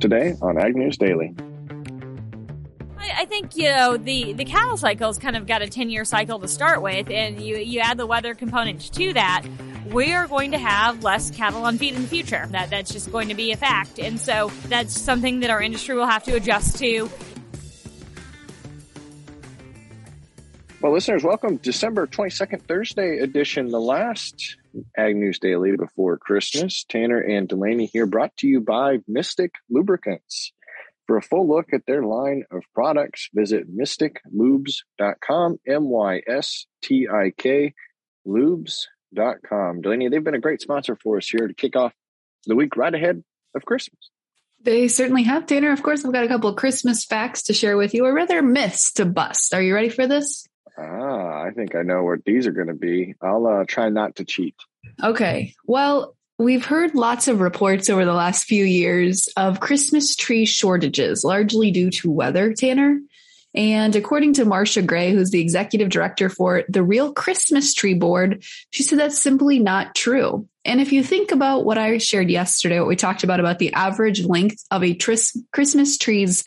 today on Ag News Daily. I think you know the the cattle cycle's kind of got a ten year cycle to start with, and you you add the weather component to that. We are going to have less cattle on feed in the future. That that's just going to be a fact, and so that's something that our industry will have to adjust to. Well, listeners, welcome December 22nd, Thursday edition, the last Ag News Daily before Christmas. Tanner and Delaney here, brought to you by Mystik Lubricants. For a full look at their line of products, visit mystiklubes.com, M Y S T I K, lubes.com. Delaney, they've been a great sponsor for us here to kick off the week right ahead of Christmas. They certainly have, Tanner. Of course, I've got a couple of Christmas facts to share with you, or rather myths to bust. Are you ready for this? Ah, I think I know what these are going to be. I'll uh, try not to cheat. Okay. Well, we've heard lots of reports over the last few years of Christmas tree shortages, largely due to weather, Tanner. And according to Marsha Gray, who's the executive director for the Real Christmas Tree Board, she said that's simply not true. And if you think about what I shared yesterday, what we talked about, about the average length of a tris- Christmas tree's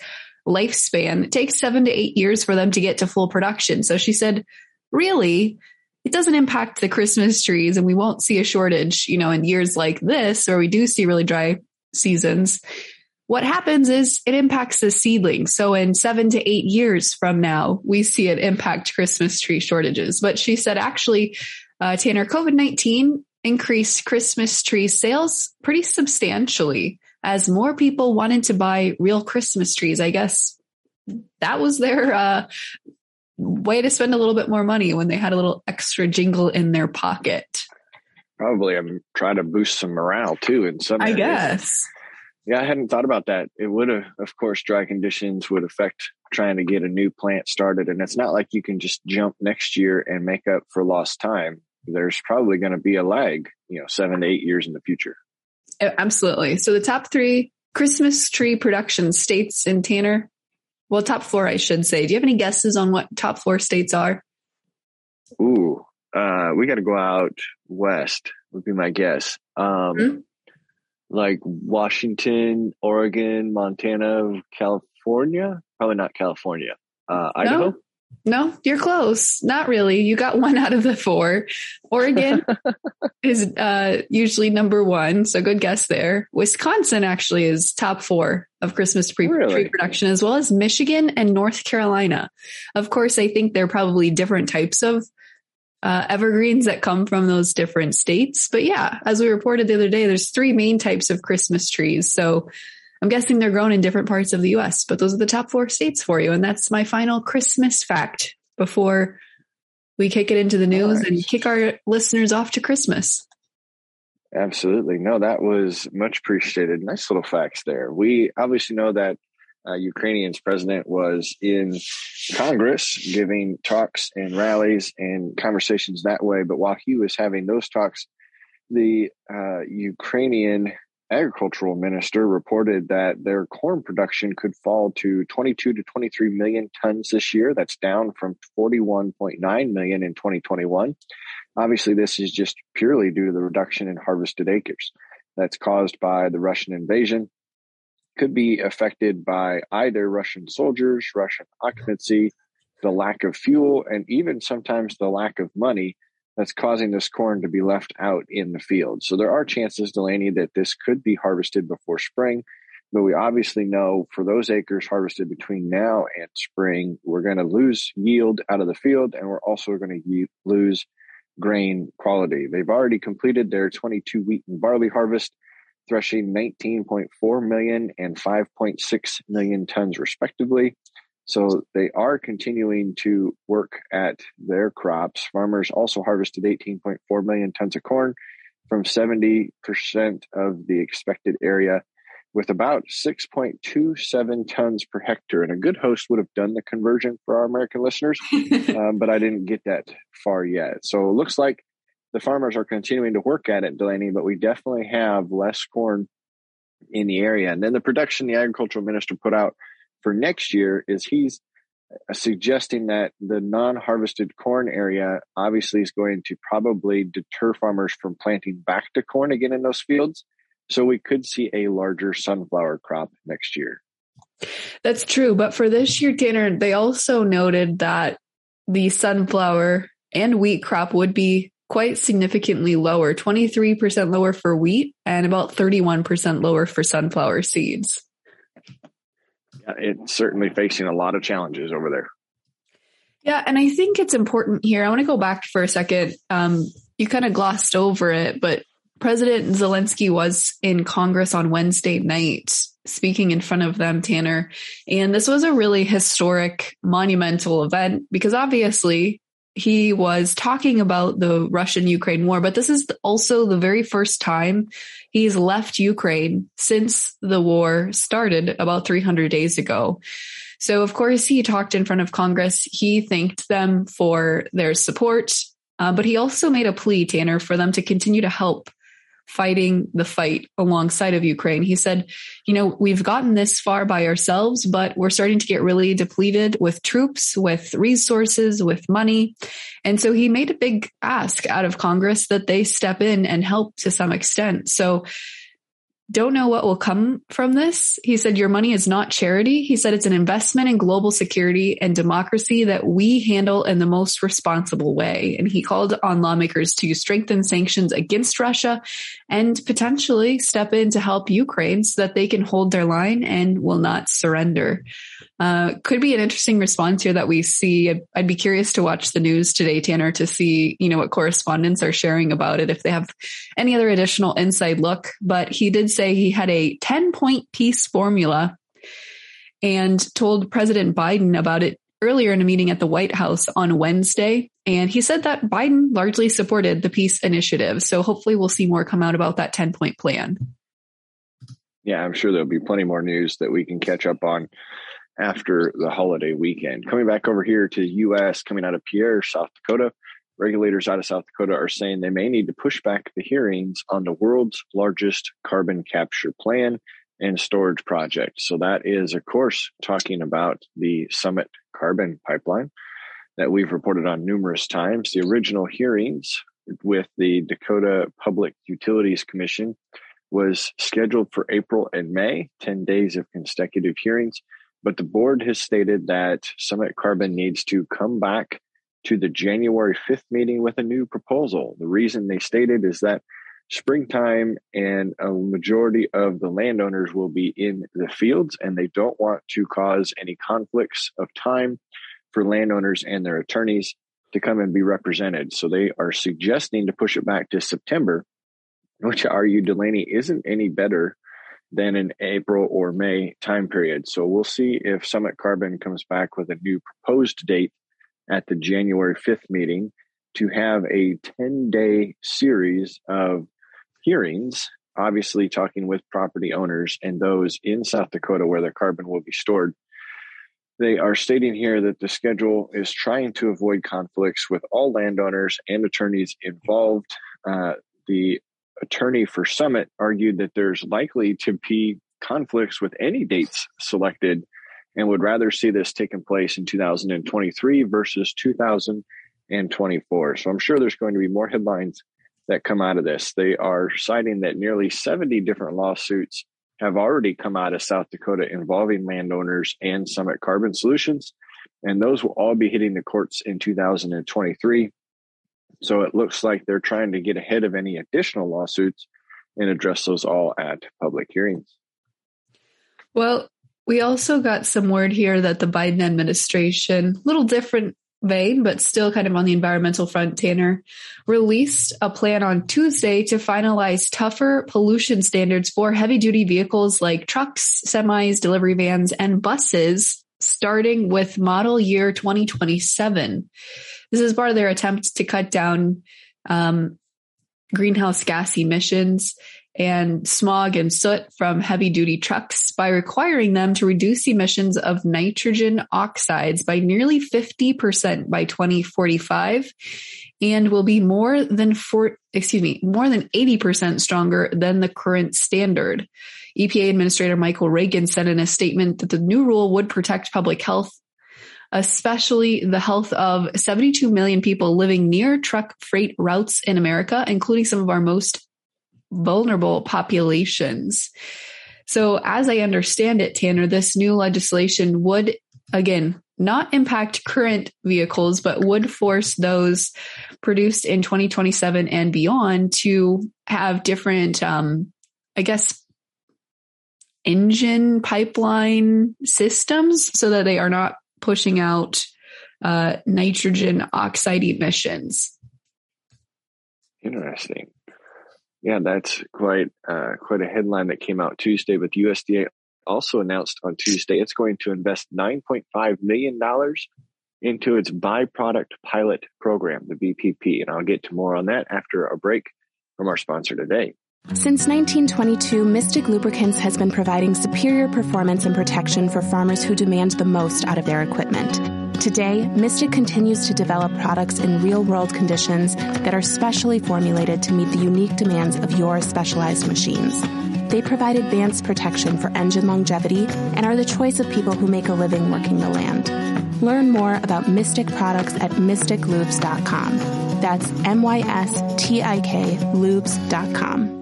lifespan, it takes seven to eight years for them to get to full production. So she said, really, it doesn't impact the Christmas trees and we won't see a shortage, you know, in years like this, where we do see really dry seasons. What happens is it impacts the seedlings. So in seven to eight years from now, we see it impact Christmas tree shortages. But she said actually, uh, Tanner, COVID-19 increased Christmas tree sales pretty substantially as more people wanted to buy real Christmas trees. I guess that was their uh, way to spend a little bit more money when they had a little extra jingle in their pocket. Probably I'm trying to boost some morale too in some I guess. Yeah, I hadn't thought about that. It would have, of course, dry conditions would affect trying to get a new plant started. And it's not like you can just jump next year and make up for lost time. There's probably going to be a lag, you know, seven to eight years in the future. Absolutely. So the top three Christmas tree production states in Tanner. Well, top four, I should say. Do you have any guesses on what top four states are? Ooh, uh, we got to go out west. Would be my guess. Um, mm-hmm. Like Washington, Oregon, Montana, California. Probably not California. Uh, Idaho. No? No, you're close. Not really. You got one out of the four. Oregon is uh, usually number one, so good guess there. Wisconsin actually is top four of Christmas pre- really? production, as well as Michigan and North Carolina. Of course, I think they're probably different types of uh, evergreens that come from those different states. But yeah, as we reported the other day, there's three main types of Christmas trees. So I'm guessing they're grown in different parts of the US, but those are the top four states for you. And that's my final Christmas fact before we kick it into the news and kick our listeners off to Christmas. Absolutely. No, that was much appreciated. Nice little facts there. We obviously know that uh, Ukrainian's president was in Congress giving talks and rallies and conversations that way. But while he was having those talks, the uh, Ukrainian agricultural minister reported that their corn production could fall to 22 to 23 million tons this year. That's down from 41.9 million in 2021. Obviously, this is just purely due to the reduction in harvested acres that's caused by the Russian invasion. Could be affected by either Russian soldiers, Russian occupancy, the lack of fuel, and even sometimes the lack of money that's causing this corn to be left out in the field. So there are chances, Delaney, that this could be harvested before spring. But we obviously know for those acres harvested between now and spring, we're going to lose yield out of the field and we're also going to lose grain quality. They've already completed their 22 wheat and barley harvest, threshing 19.4 million and 5.6 million tons respectively. So they are continuing to work at their crops. Farmers also harvested 18.4 million tons of corn from 70% of the expected area with about 6.27 tons per hectare. And a good host would have done the conversion for our American listeners, um, but I didn't get that far yet. So it looks like the farmers are continuing to work at it, Delaney, but we definitely have less corn in the area. And then the production the agricultural minister put out for next year is he's suggesting that the non-harvested corn area obviously is going to probably deter farmers from planting back to corn again in those fields. So we could see a larger sunflower crop next year. That's true. But for this year, Tanner, they also noted that the sunflower and wheat crop would be quite significantly lower 23% lower for wheat and about 31% lower for sunflower seeds. It's certainly facing a lot of challenges over there. Yeah, and I think it's important here. I want to go back for a second. Um, you kind of glossed over it, but President Zelensky was in Congress on Wednesday night speaking in front of them, Tanner. And this was a really historic, monumental event because obviously he was talking about the Russian Ukraine war, but this is also the very first time he's left Ukraine since the war started about 300 days ago. So, of course, he talked in front of Congress. He thanked them for their support, uh, but he also made a plea, Tanner, for them to continue to help fighting the fight alongside of Ukraine. He said, you know, we've gotten this far by ourselves, but we're starting to get really depleted with troops, with resources, with money. And so he made a big ask out of Congress that they step in and help to some extent. So don't know what will come from this. He said, Your money is not charity. He said, It's an investment in global security and democracy that we handle in the most responsible way. And he called on lawmakers to strengthen sanctions against Russia and potentially step in to help Ukraine so that they can hold their line and will not surrender. Uh, could be an interesting response here that we see. I'd, I'd be curious to watch the news today, Tanner, to see, you know, what correspondents are sharing about it, if they have any other additional inside look. But he did say he had a 10 point peace formula and told President Biden about it earlier in a meeting at the White House on Wednesday. And he said that Biden largely supported the peace initiative. So hopefully we'll see more come out about that 10 point plan. Yeah, I'm sure there'll be plenty more news that we can catch up on after the holiday weekend. Coming back over here to U.S., coming out of Pierre, South Dakota, regulators out of South Dakota are saying they may need to push back the hearings on the world's largest carbon capture plan and storage project. So that is, of course, talking about the Summit Carbon Pipeline that we've reported on numerous times. The original hearings with the Dakota Public Utilities Commission was scheduled for April and May, 10 days of consecutive hearings. But the board has stated that Summit Carbon needs to come back to the January 5th meeting with a new proposal. The reason they stated is that springtime and a majority of the landowners will be in the fields and they don't want to cause any conflicts of time for landowners and their attorneys to come and be represented. So they are suggesting to push it back to September, which I argue Delaney isn't any better than an April or May time period. So we'll see if Summit Carbon comes back with a new proposed date at the January 5th meeting to have a 10 day series of hearings, obviously talking with property owners and those in South Dakota where the carbon will be stored. They are stating here that the schedule is trying to avoid conflicts with all landowners and attorneys involved. Uh, the attorney for Summit argued that there's likely to be conflicts with any dates selected and would rather see this taking place in 2023 versus 2024. So I'm sure there's going to be more headlines that come out of this. They are citing that nearly 70 different lawsuits have already come out of South Dakota involving landowners and Summit Carbon Solutions. And those will all be hitting the courts in 2023. So it looks like they're trying to get ahead of any additional lawsuits and address those all at public hearings. Well, we also got some word here that the Biden administration, a little different vein, but still kind of on the environmental front, Tanner, released a plan on Tuesday to finalize tougher pollution standards for heavy duty vehicles like trucks, semis, delivery vans, and buses starting with model year 2027. This is part of their attempt to cut down um, greenhouse gas emissions and smog and soot from heavy duty trucks by requiring them to reduce emissions of nitrogen oxides by nearly 50% by 2045 and will be more than four, excuse me, more than 80% stronger than the current standard. EPA Administrator Michael Regan said in a statement that the new rule would protect public health especially the health of 72 million people living near truck freight routes in America, including some of our most vulnerable populations. So, as I understand it, Tanner, this new legislation would, again, not impact current vehicles, but would force those produced in 2027 and beyond to have different, um, I guess, engine pipeline systems so that they are not pushing out uh, nitrogen oxide emissions. Interesting. Yeah, that's quite uh, quite a headline that came out Tuesday. But USDA also announced on Tuesday it's going to invest 9.5 million dollars into its byproduct pilot program, the BPP, and I'll get to more on that after a break from our sponsor today. Since 1922, Mystik Lubricants has been providing superior performance and protection for farmers who demand the most out of their equipment. Today, Mystik continues to develop products in real world conditions that are specially formulated to meet the unique demands of your specialized machines. They provide advanced protection for engine longevity and are the choice of people who make a living working the land. Learn more about Mystik products at mystiklubes.com. That's M Y S T I K lubes.com.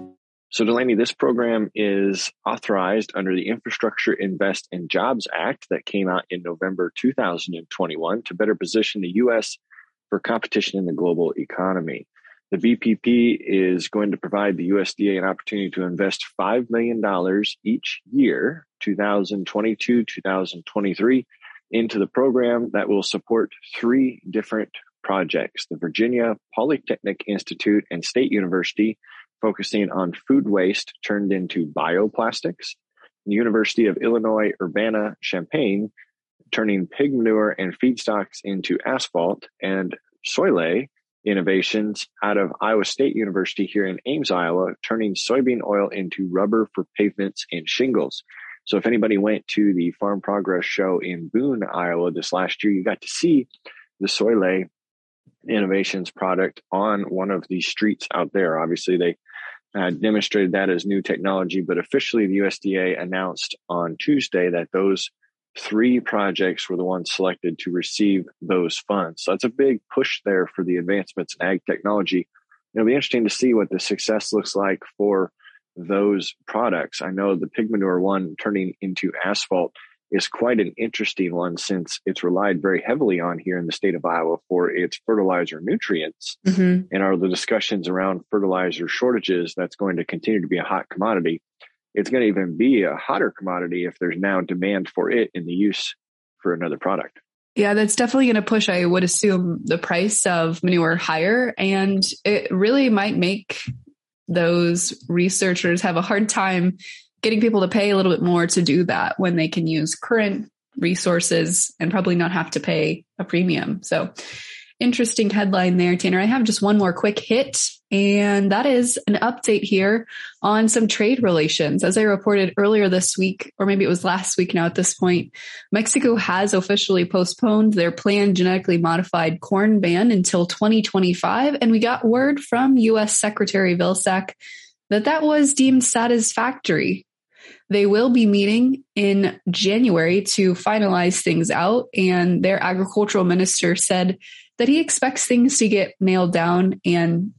So, Delaney, this program is authorized under the Infrastructure Invest and Jobs Act that came out in November 2021 to better position the U.S. for competition in the global economy. The BPP is going to provide the USDA an opportunity to invest $5 million each year, 2022, 2023, into the program that will support three different projects the Virginia Polytechnic Institute and State University focusing on food waste turned into bioplastics. The University of Illinois Urbana Champaign turning pig manure and feedstocks into asphalt, and SoyLei Innovations out of Iowa State University here in Ames, Iowa, turning soybean oil into rubber for pavements and shingles. So if anybody went to the Farm Progress show in Boone, Iowa this last year, you got to see the SoyLei Innovations product on one of the streets out there. Obviously, they uh, demonstrated that as new technology, but officially the USDA announced on Tuesday that those three projects were the ones selected to receive those funds. So that's a big push there for the advancements in ag technology. It'll be interesting to see what the success looks like for those products. I know the pig manure one turning into asphalt is quite an interesting one since it's relied very heavily on here in the state of Iowa for its fertilizer nutrients. Mm-hmm. And are the discussions around fertilizer shortages that's going to continue to be a hot commodity. It's going to even be a hotter commodity if there's now demand for it in the use for another product. Yeah, that's definitely going to push, I would assume, the price of manure higher. And it really might make those researchers have a hard time getting people to pay a little bit more to do that when they can use current resources and probably not have to pay a premium. So interesting headline there, Tanner. I have just one more quick hit, and that is an update here on some trade relations. As I reported earlier this week, or maybe it was last week now at this point, Mexico has officially postponed their planned genetically modified corn ban until 2025. And we got word from U.S. Secretary Vilsack that that was deemed satisfactory. They will be meeting in January to finalize things out. And their agricultural minister said that he expects things to get nailed down and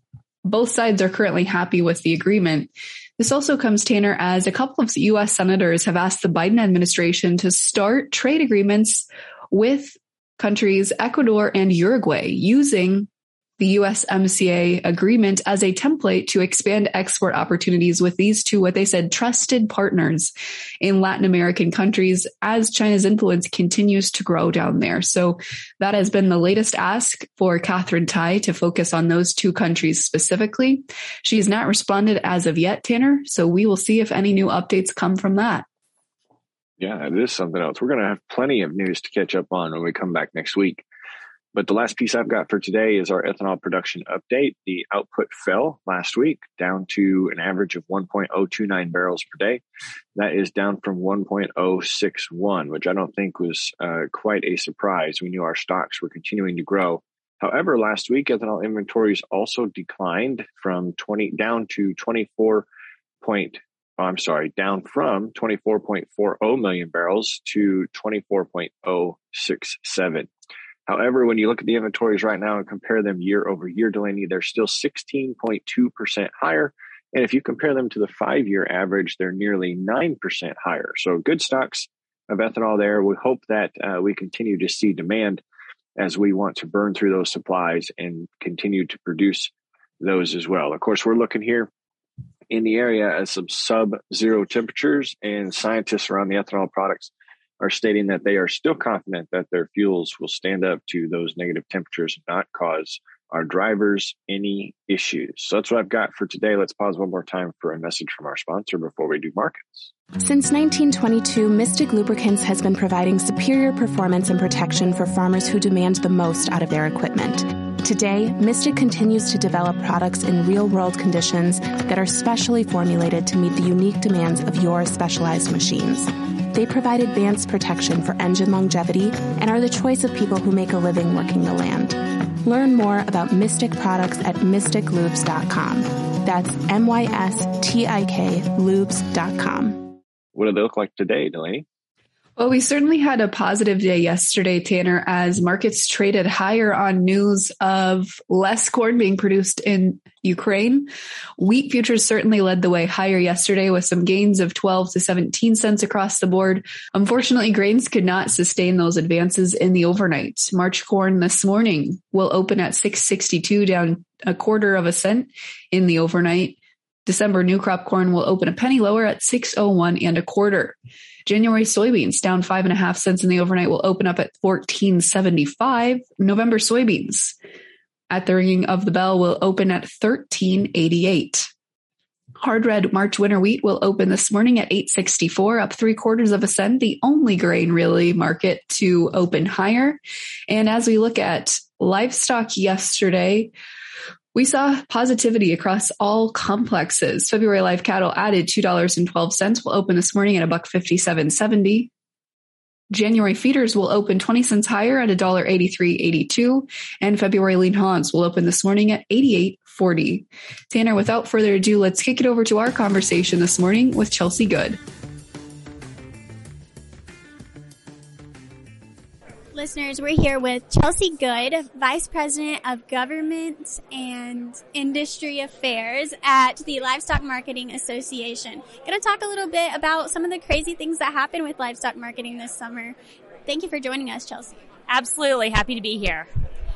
both sides are currently happy with the agreement. This also comes, Tanner, as a couple of US senators have asked the Biden administration to start trade agreements with countries Ecuador and Uruguay using the USMCA agreement as a template to expand export opportunities with these two, what they said, trusted partners in Latin American countries as China's influence continues to grow down there. So that has been the latest ask for Katherine Tai to focus on those two countries specifically. She has not responded as of yet, Tanner. So we will see if any new updates come from that. Yeah, it is something else. We're going to have plenty of news to catch up on when we come back next week. But the last piece I've got for today is our ethanol production update. The output fell last week down to an average of 1.029 barrels per day. That is down from 1.061, which I don't think was uh, quite a surprise. We knew our stocks were continuing to grow. However, last week ethanol inventories also declined from 20 down to 24 point. Oh, I'm sorry, down from 24.40 million barrels to 24.067. However, when you look at the inventories right now and compare them year over year, Delaney, they're still 16.2% higher And if you compare them to the five year average, they're nearly 9% higher. So good stocks of ethanol there. We hope that uh, we continue to see demand as we want to burn through those supplies and continue to produce those as well. Of course, we're looking here in the area at some sub zero temperatures, and scientists around the ethanol products are stating that they are still confident that their fuels will stand up to those negative temperatures and not cause our drivers any issues. So that's what I've got for today. Let's pause one more time for a message from our sponsor before we do markets. Since 1922, Mystik Lubricants has been providing superior performance and protection for farmers who demand the most out of their equipment. Today, Mystik continues to develop products in real world conditions that are specially formulated to meet the unique demands of your specialized machines. They provide advanced protection for engine longevity and are the choice of people who make a living working the land. Learn more about Mystik products at mystiklubes.com. That's M Y S T I K lubes.com. What do they look like today, Delaney? Well, we certainly had a positive day yesterday, Tanner, as markets traded higher on news of less corn being produced in Ukraine. Wheat futures certainly led the way higher yesterday with some gains of 12 to 17 cents across the board. Unfortunately, grains could not sustain those advances in the overnight. March corn this morning will open at 662 down a quarter of a cent in the overnight. December new crop corn will open a penny lower at 601 and a quarter. January soybeans down five and a half cents in the overnight will open up at 1475. November soybeans at the ringing of the bell will open at 1388. Hard red March winter wheat will open this morning at 864, up three quarters of a cent, the only grain really market to open higher. And as we look at livestock yesterday, we saw positivity across all complexes. February live cattle added $2.12 will open this morning at a buck 57.70. January feeders will open 20 cents higher at $1.83.82 and February lean hogs will open this morning at 88.40. Tanner, without further ado, let's kick it over to our conversation this morning with Chelsea Good. Listeners, we're here with Chelsea Good, Vice President of Government and Industry Affairs at the Livestock Marketing Association. Going to talk a little bit about some of the crazy things that happen with livestock marketing this summer. Thank you for joining us, Chelsea. Absolutely. Happy to be here.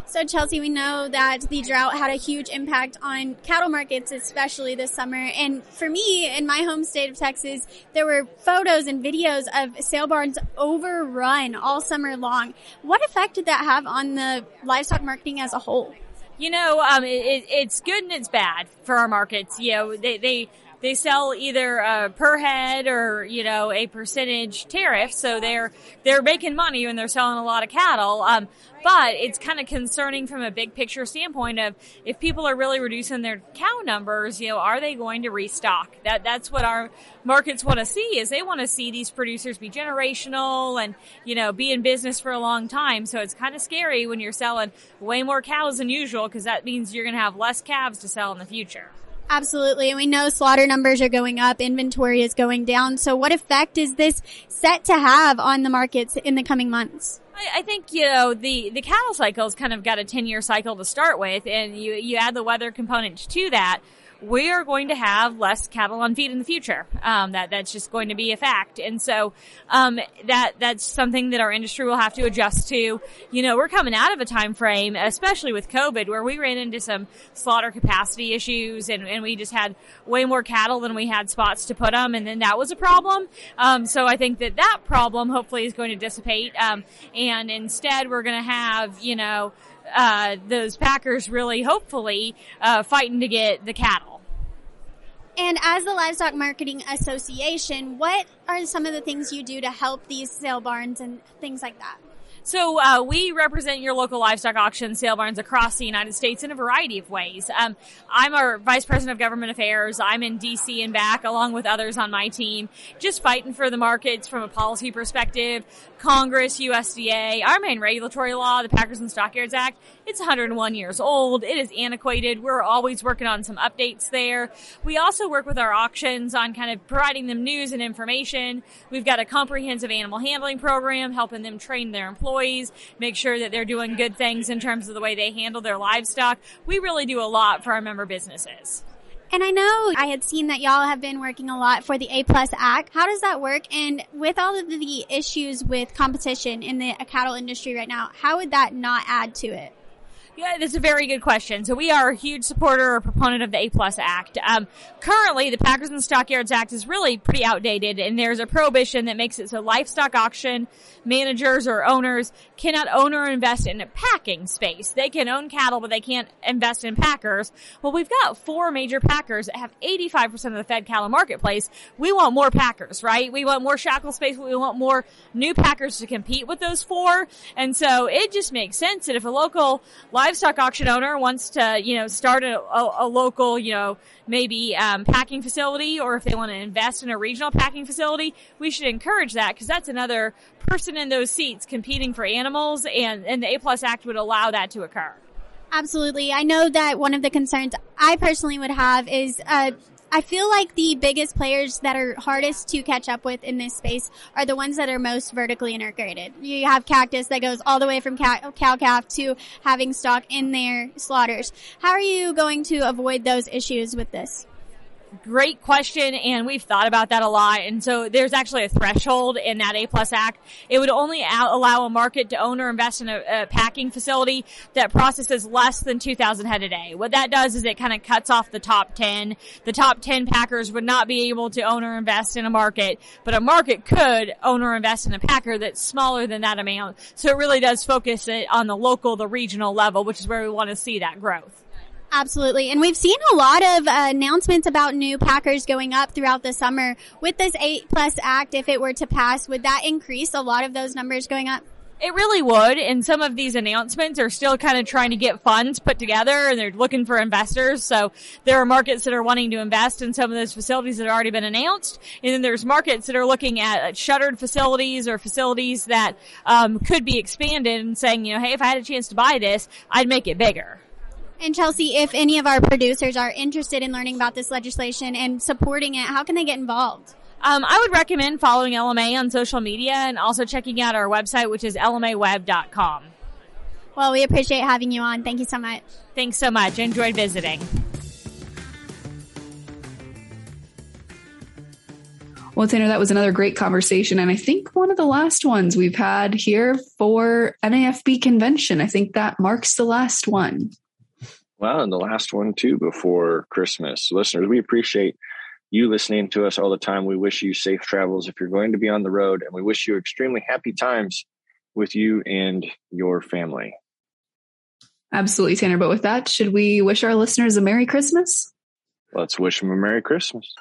So, Chelsea, we know that the drought had a huge impact on cattle markets, especially this summer. And for me, in my home state of Texas, there were photos and videos of sale barns overrun all summer long. What effect did that have on the livestock marketing as a whole? You know, um, it, it's good and it's bad for our markets. You know, they, they they sell either uh, per head or you know a percentage tariff, so they're they're making money when they're selling a lot of cattle. Um, but it's kind of concerning from a big picture standpoint of if people are really reducing their cow numbers, you know, are they going to restock? That that's what our markets want to see is they want to see these producers be generational and you know be in business for a long time. So it's kind of scary when you're selling way more cows than usual because that means you're going to have less calves to sell in the future. Absolutely. And we know slaughter numbers are going up, inventory is going down. So what effect is this set to have on the markets in the coming months? I, think you know the the cattle cycle's kind of got a ten year cycle to start with, and you you add the weather component to that we are going to have less cattle on feed in the future. Um, that that's just going to be a fact, and so um, that that's something that our industry will have to adjust to. You know, we're coming out of a time frame, especially with COVID, where we ran into some slaughter capacity issues, and, and we just had way more cattle than we had spots to put them, and then that was a problem. Um, so I think that that problem hopefully is going to dissipate, um, and instead we're going to have you know uh, those Packers really, hopefully, uh, fighting to get the cattle. And as the Livestock Marketing Association, what are some of the things you do to help these sale barns and things like that? So uh, we represent your local livestock auction sale barns across the United States in a variety of ways. Um, I'm our vice president of government affairs. I'm in DC and back along with others on my team, just fighting for the markets from a policy perspective. Congress, USDA, our main regulatory law, the Packers and Stockyards Act, it's 101 years old. It is antiquated. We're always working on some updates there. We also work with our auctions on kind of providing them news and information. We've got a comprehensive animal handling program helping them train their employees, make sure that they're doing good things in terms of the way they handle their livestock. We really do a lot for our member businesses. And I know I had seen that y'all have been working a lot for the A Plus Act. How does that work? And with all of the issues with competition in the cattle industry right now, how would that not add to it? Yeah, that's a very good question. So we are a huge supporter or proponent of the A Plus Act. Um, currently, the Packers and Stockyards Act is really pretty outdated, and there's a prohibition that makes it so livestock auction managers or owners cannot own or invest in a packing space. They can own cattle, but they can't invest in packers. Well, we've got four major packers that have 85% of the fed cattle marketplace. We want more packers, right? We want more shackle space. We want more new packers to compete with those four. And so it just makes sense that if a local livestock auction owner wants to, you know, start a, a, a local, you know, maybe um, packing facility, or if they want to invest in a regional packing facility, we should encourage that because that's another person in those seats competing for animals, and and the A Plus Act would allow that to occur. Absolutely. I know that one of the concerns I personally would have is uh, I feel like the biggest players that are hardest to catch up with in this space are the ones that are most vertically integrated. You have Cactus that goes all the way from cow calf to having stock in their slaughters. How are you going to avoid those issues with this? Great question and we've thought about that a lot. And so there's actually a threshold in that a plus act. It would only allow a market to own or invest in a, a, packing facility that processes less than 2000 head a day. What that does is it kind of cuts off the top 10 the top 10 packers would not be able to own or invest in a market but a market could own or invest in a packer that's smaller than that amount. So it really does focus it on the local the regional level which is where we want to see that growth Absolutely. And we've seen a lot of uh, announcements about new Packers going up throughout the summer. With this A Plus Act, if it were to pass, would that increase a lot of those numbers going up? It really would. And some of these announcements are still kind of trying to get funds put together and they're looking for investors. So there are markets that are wanting to invest in some of those facilities that have already been announced. And then there's markets that are looking at shuttered facilities or facilities that um, could be expanded and saying, you know, hey, if I had a chance to buy this, I'd make it bigger. And Chelsea, if any of our producers are interested in learning about this legislation and supporting it, how can they get involved? Um, I would recommend following LMA on social media and also checking out our website, which is lmaweb.com. Well, we appreciate having you on. Thank you so much. Thanks so much. enjoyed visiting. Well, Tanner, that was another great conversation. And I think one of the last ones we've had here for NAFB convention. I think that marks the last one. Well, and the last one too before Christmas. Listeners, we appreciate you listening to us all the time. We wish you safe travels if you're going to be on the road, and we wish you extremely happy times with you and your family. Absolutely, Tanner. But with that, should we wish our listeners a Merry Christmas? Let's wish them a Merry Christmas.